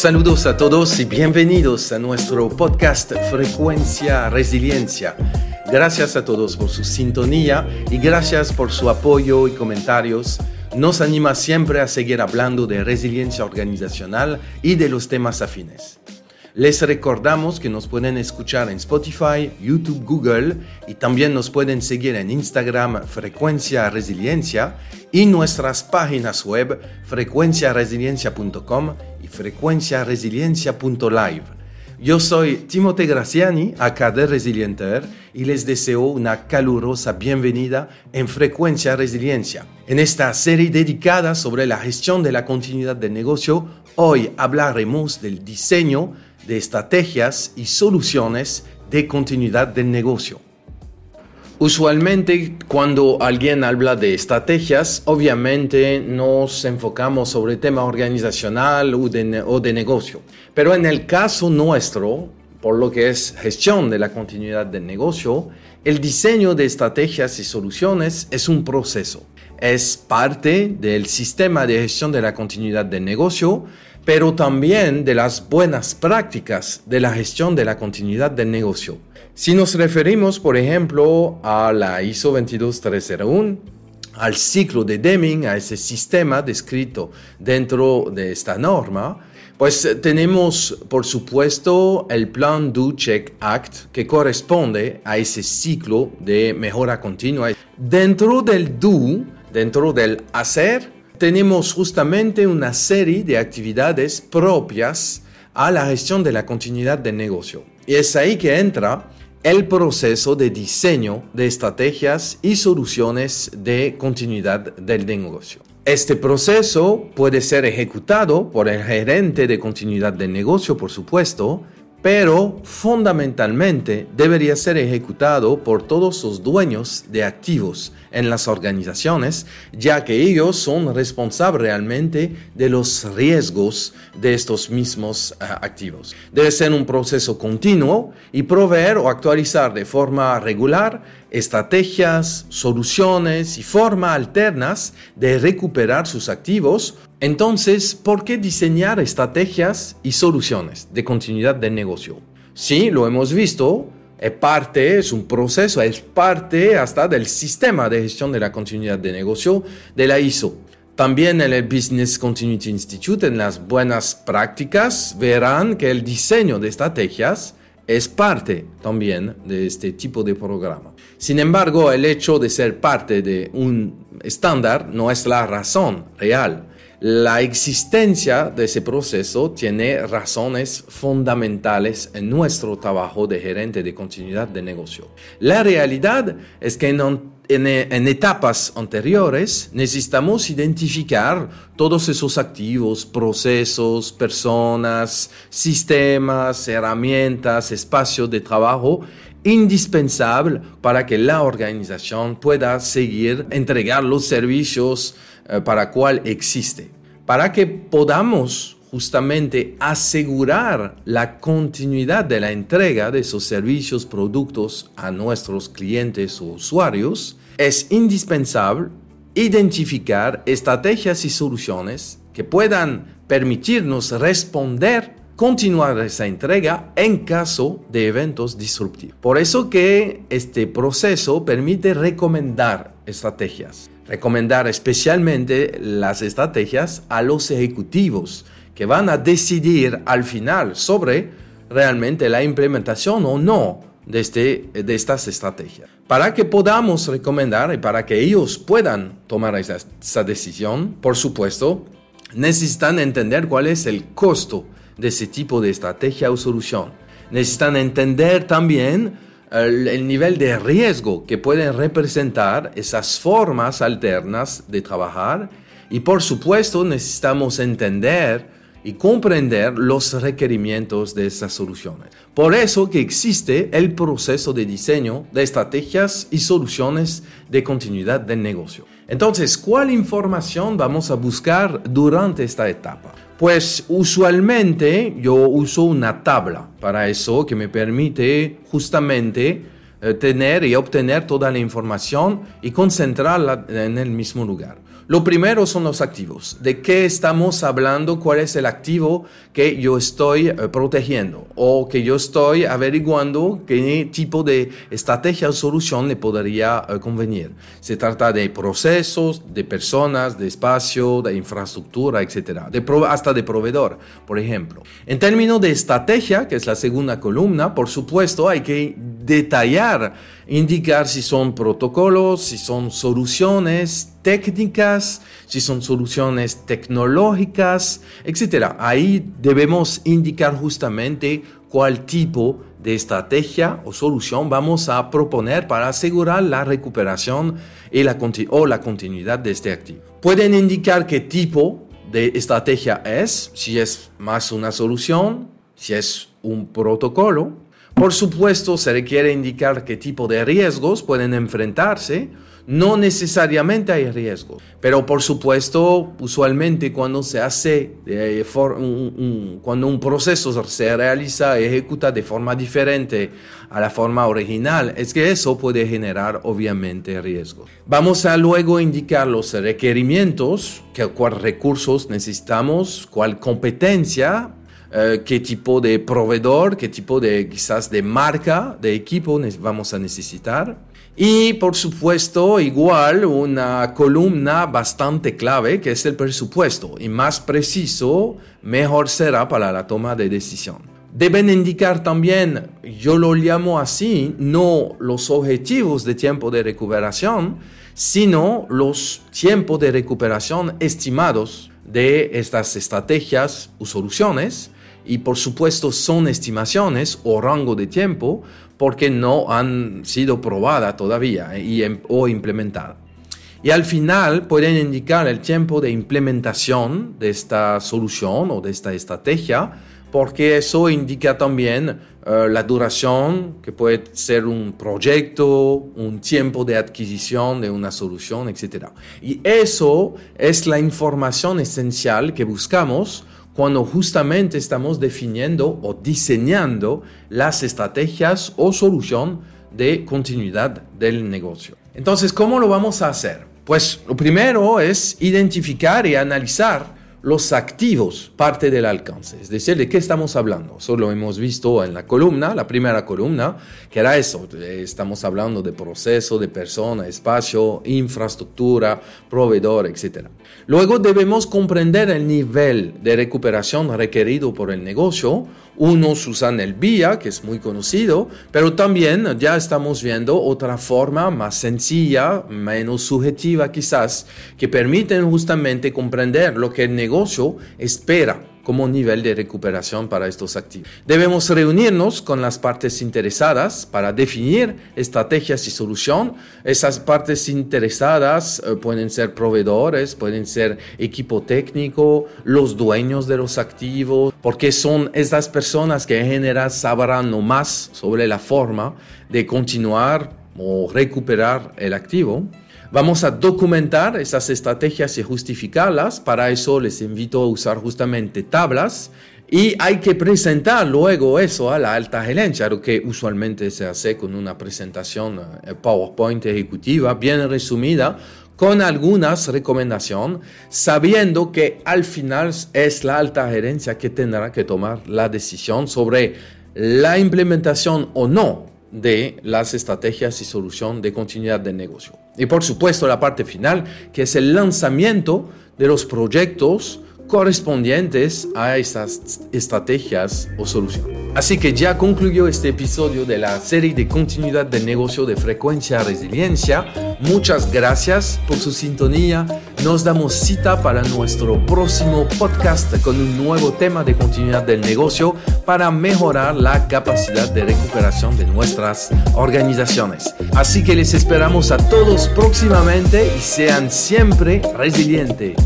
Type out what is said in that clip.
Saludos a todos y bienvenidos a nuestro podcast Frecuencia Resiliencia. Gracias a todos por su sintonía y gracias por su apoyo y comentarios. Nos anima siempre a seguir hablando de resiliencia organizacional y de los temas afines. Les recordamos que nos pueden escuchar en Spotify, YouTube, Google y también nos pueden seguir en Instagram Frecuencia Resiliencia y nuestras páginas web frecuenciaresiliencia.com y frecuenciaresiliencia.live. Yo soy Timote Graciani, acá de Resilienter, y les deseo una calurosa bienvenida en Frecuencia Resiliencia. En esta serie dedicada sobre la gestión de la continuidad del negocio, hoy hablaremos del diseño de estrategias y soluciones de continuidad del negocio. Usualmente cuando alguien habla de estrategias, obviamente nos enfocamos sobre tema organizacional o de, o de negocio. Pero en el caso nuestro, por lo que es gestión de la continuidad del negocio, el diseño de estrategias y soluciones es un proceso. Es parte del sistema de gestión de la continuidad del negocio pero también de las buenas prácticas de la gestión de la continuidad del negocio. Si nos referimos, por ejemplo, a la ISO 22301, al ciclo de Deming, a ese sistema descrito dentro de esta norma, pues tenemos, por supuesto, el plan Do Check Act que corresponde a ese ciclo de mejora continua. Dentro del Do, dentro del hacer, tenemos justamente una serie de actividades propias a la gestión de la continuidad del negocio. Y es ahí que entra el proceso de diseño de estrategias y soluciones de continuidad del negocio. Este proceso puede ser ejecutado por el gerente de continuidad del negocio, por supuesto, pero fundamentalmente debería ser ejecutado por todos los dueños de activos en las organizaciones, ya que ellos son responsables realmente de los riesgos de estos mismos eh, activos. Debe ser un proceso continuo y proveer o actualizar de forma regular estrategias, soluciones y formas alternas de recuperar sus activos entonces, ¿por qué diseñar estrategias y soluciones de continuidad del negocio? Sí, lo hemos visto, es parte, es un proceso, es parte hasta del sistema de gestión de la continuidad de negocio de la ISO. También en el Business Continuity Institute, en las buenas prácticas, verán que el diseño de estrategias es parte también de este tipo de programa. Sin embargo, el hecho de ser parte de un estándar no es la razón real la existencia de ese proceso tiene razones fundamentales en nuestro trabajo de gerente de continuidad de negocio. La realidad es que en, etapas anteriores necesitamos identificar todos esos activos, procesos, personas, sistemas, herramientas, espacios de trabajo indispensable para que la organización pueda seguir entregar los servicios eh, para cual existe, para que podamos justamente asegurar la continuidad de la entrega de esos servicios, productos a nuestros clientes o usuarios, es indispensable identificar estrategias y soluciones que puedan permitirnos responder continuar esa entrega en caso de eventos disruptivos. Por eso que este proceso permite recomendar estrategias recomendar especialmente las estrategias a los ejecutivos que van a decidir al final sobre realmente la implementación o no de, este, de estas estrategias. Para que podamos recomendar y para que ellos puedan tomar esa, esa decisión, por supuesto, necesitan entender cuál es el costo de ese tipo de estrategia o solución. Necesitan entender también el, nivel de riesgo que pueden representar esas formas alternas de trabajar y por supuesto necesitamos entender y comprender los requerimientos de esas soluciones. Por eso que existe el proceso de diseño de estrategias y soluciones de continuidad del negocio. Entonces, ¿cuál información vamos a buscar durante esta etapa? Pues usualmente yo uso una tabla para eso que me permite justamente eh, tener y obtener toda la información y concentrarla en el mismo lugar. Lo primero son los activos. ¿De qué estamos hablando? ¿Cuál es el activo que yo estoy eh, protegiendo? O que yo estoy averiguando qué tipo de estrategia o solución le podría eh, convenir. Se trata de procesos, de personas, de espacio, de infraestructura, etc. De hasta de proveedor, por ejemplo. En términos de estrategia, que es la segunda columna, por supuesto hay que detallar, indicar si son protocolos, si son soluciones técnicas, si son soluciones tecnológicas, etc. Ahí debemos indicar justamente cuál tipo de estrategia o solución vamos a proponer para asegurar la recuperación y la o la continuidad de este activo. Pueden indicar qué tipo de estrategia es, si es más una solución, si es un protocolo, por supuesto, se requiere indicar qué tipo de riesgos pueden enfrentarse. No necesariamente hay riesgos, pero por supuesto, usualmente cuando se hace, eh, cuando un proceso se realiza, ejecuta de forma diferente a la forma original, es que eso puede generar obviamente riesgos. Vamos a luego indicar los requerimientos, que, cuáles recursos necesitamos, cuál competencia eh, qué tipo de proveedor, qué tipo de quizás de marca de equipo vamos a necesitar. Y por supuesto, igual una columna bastante clave que es el presupuesto. Y más preciso, mejor será para la toma de decisión. Deben indicar también, yo lo llamo así, no los objetivos de tiempo de recuperación, sino los tiempos de recuperación estimados de estas estrategias o soluciones y por supuesto son estimaciones o rango de tiempo porque no han sido probadas todavía y, em, o implementadas. Y al final pueden indicar el tiempo de implementación de esta solución o de esta estrategia, porque eso indica también eh, la duración, que puede ser un proyecto, un tiempo de adquisición de una solución, etc. Y eso es la información esencial que buscamos cuando justamente estamos definiendo o diseñando las estrategias o solución de continuidad del negocio. Entonces, ¿cómo lo vamos a hacer? Pues lo primero es identificar y analizar los activos parte del alcance. Es decir, ¿de qué estamos hablando? Eso lo hemos visto en la columna, la primera columna, que era eso. Estamos hablando de proceso, de persona, espacio, infraestructura, proveedor, etc. Luego debemos comprender el nivel de recuperación requerido por el negocio unos usan el vía, que es muy conocido, pero también ya estamos viendo otra forma más sencilla, menos subjetiva quizás, que permiten justamente comprender lo que el negocio espera como nivel de recuperación para estos activos. Debemos reunirnos con las partes interesadas para definir estrategias y solución. Esas partes interesadas eh, pueden ser proveedores, pueden ser equipo técnico, los dueños de los activos, porque son estas personas que en general sabrán no más sobre la forma de continuar o recuperar el activo. Vamos a documentar esas estrategias y justificarlas. Para eso les invito a usar justamente tablas y hay que presentar luego eso a la alta gerencia, lo que usualmente se hace con una presentación eh, PowerPoint ejecutiva bien resumida con algunas recomendaciones, sabiendo que al final es la alta gerencia que tendrá que tomar la decisión sobre la implementación o no de las estrategias y solución de continuidad del negocio. Y por supuesto la parte final, que es el lanzamiento de los proyectos correspondientes a estas estrategias o soluciones. Así que ya concluyó este episodio de la serie de continuidad del negocio de frecuencia resiliencia. Muchas gracias por su sintonía. Nos damos cita para nuestro próximo podcast con un nuevo tema de continuidad del negocio para mejorar la capacidad de recuperación de nuestras organizaciones. Así que les esperamos a todos próximamente y sean siempre resilientes.